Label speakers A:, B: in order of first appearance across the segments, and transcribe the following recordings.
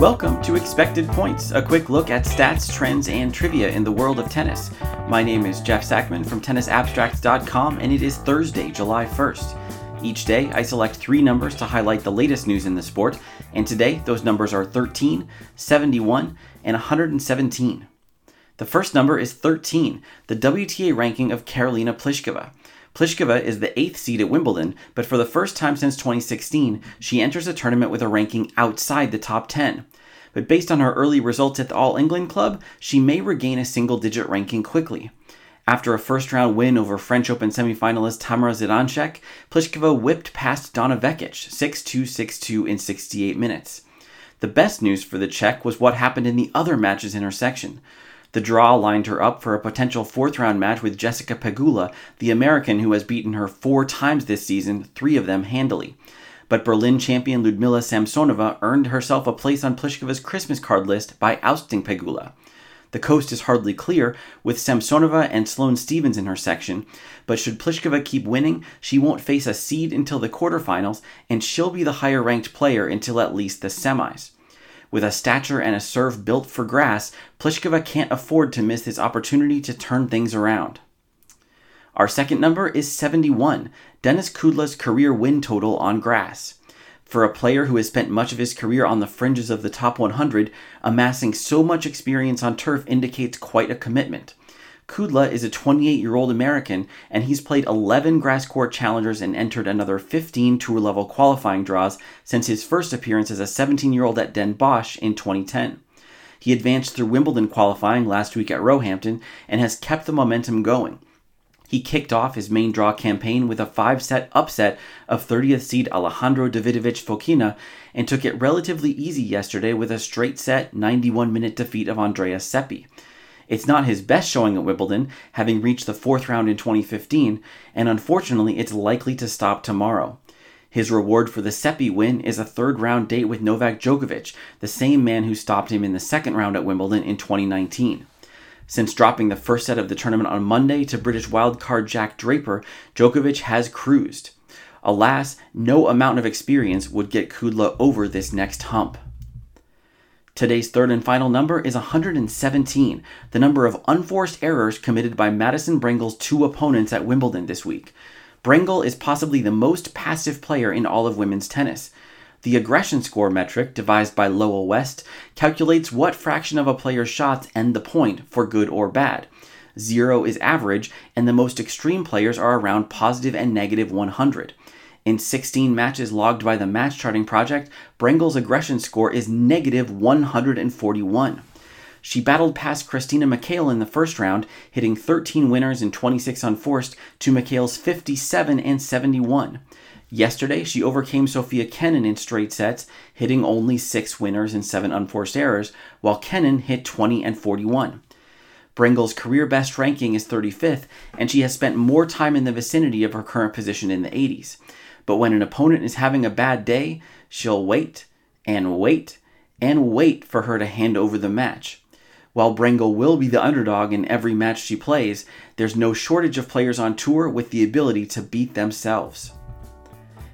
A: Welcome to Expected Points, a quick look at stats, trends, and trivia in the world of tennis. My name is Jeff Sackmann from tennisabstract.com, and it is Thursday, July 1st. Each day, I select three numbers to highlight the latest news in the sport, and today those numbers are 13, 71, and 117. The first number is 13, the WTA ranking of Karolina Pliskova. Pliskova is the eighth seed at Wimbledon, but for the first time since 2016, she enters a tournament with a ranking outside the top 10. But based on her early results at the All England Club, she may regain a single digit ranking quickly. After a first round win over French Open semifinalist Tamara Zidansek, Pliskova whipped past Donna Vekic 6 2 6 2 in 68 minutes. The best news for the Czech was what happened in the other matches in her section. The draw lined her up for a potential fourth round match with Jessica Pegula, the American who has beaten her four times this season, three of them handily. But Berlin champion Ludmila Samsonova earned herself a place on Pliskova's Christmas card list by ousting Pegula. The coast is hardly clear, with Samsonova and Sloane Stevens in her section, but should Pliskova keep winning, she won't face a seed until the quarterfinals, and she'll be the higher ranked player until at least the semis. With a stature and a serve built for grass, Pliskova can't afford to miss this opportunity to turn things around. Our second number is 71, Denis Kudla's career win total on grass. For a player who has spent much of his career on the fringes of the top 100, amassing so much experience on turf indicates quite a commitment. Kudla is a 28 year old American, and he's played 11 grass court challengers and entered another 15 tour level qualifying draws since his first appearance as a 17 year old at Den Bosch in 2010. He advanced through Wimbledon qualifying last week at Roehampton and has kept the momentum going. He kicked off his main draw campaign with a five set upset of 30th seed Alejandro Davidovich Fokina and took it relatively easy yesterday with a straight set 91 minute defeat of Andreas Seppi. It's not his best showing at Wimbledon, having reached the fourth round in 2015, and unfortunately, it's likely to stop tomorrow. His reward for the Seppi win is a third round date with Novak Djokovic, the same man who stopped him in the second round at Wimbledon in 2019. Since dropping the first set of the tournament on Monday to British wildcard Jack Draper, Djokovic has cruised. Alas, no amount of experience would get Kudla over this next hump. Today's third and final number is 117, the number of unforced errors committed by Madison Brengle's two opponents at Wimbledon this week. Brengle is possibly the most passive player in all of women's tennis. The aggression score metric, devised by Lowell West, calculates what fraction of a player's shots end the point for good or bad. Zero is average, and the most extreme players are around positive and negative 100. In 16 matches logged by the Match Charting Project, Brengle's aggression score is negative 141. She battled past Christina McHale in the first round, hitting 13 winners and 26 unforced to McHale's 57 and 71. Yesterday, she overcame Sofia Kenin in straight sets, hitting only 6 winners and 7 unforced errors, while Kenin hit 20 and 41. Brengle's career best ranking is 35th, and she has spent more time in the vicinity of her current position in the 80s. But when an opponent is having a bad day, she'll wait and wait and wait for her to hand over the match. While Brengle will be the underdog in every match she plays, there's no shortage of players on tour with the ability to beat themselves.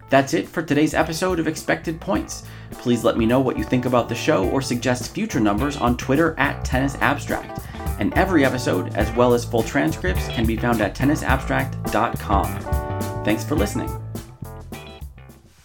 A: That's it for today's episode of Expected Points. Please let me know what you think about the show or suggest future numbers on Twitter at Tennis Abstract. And every episode, as well as full transcripts, can be found at tennisabstract.com. Thanks for listening.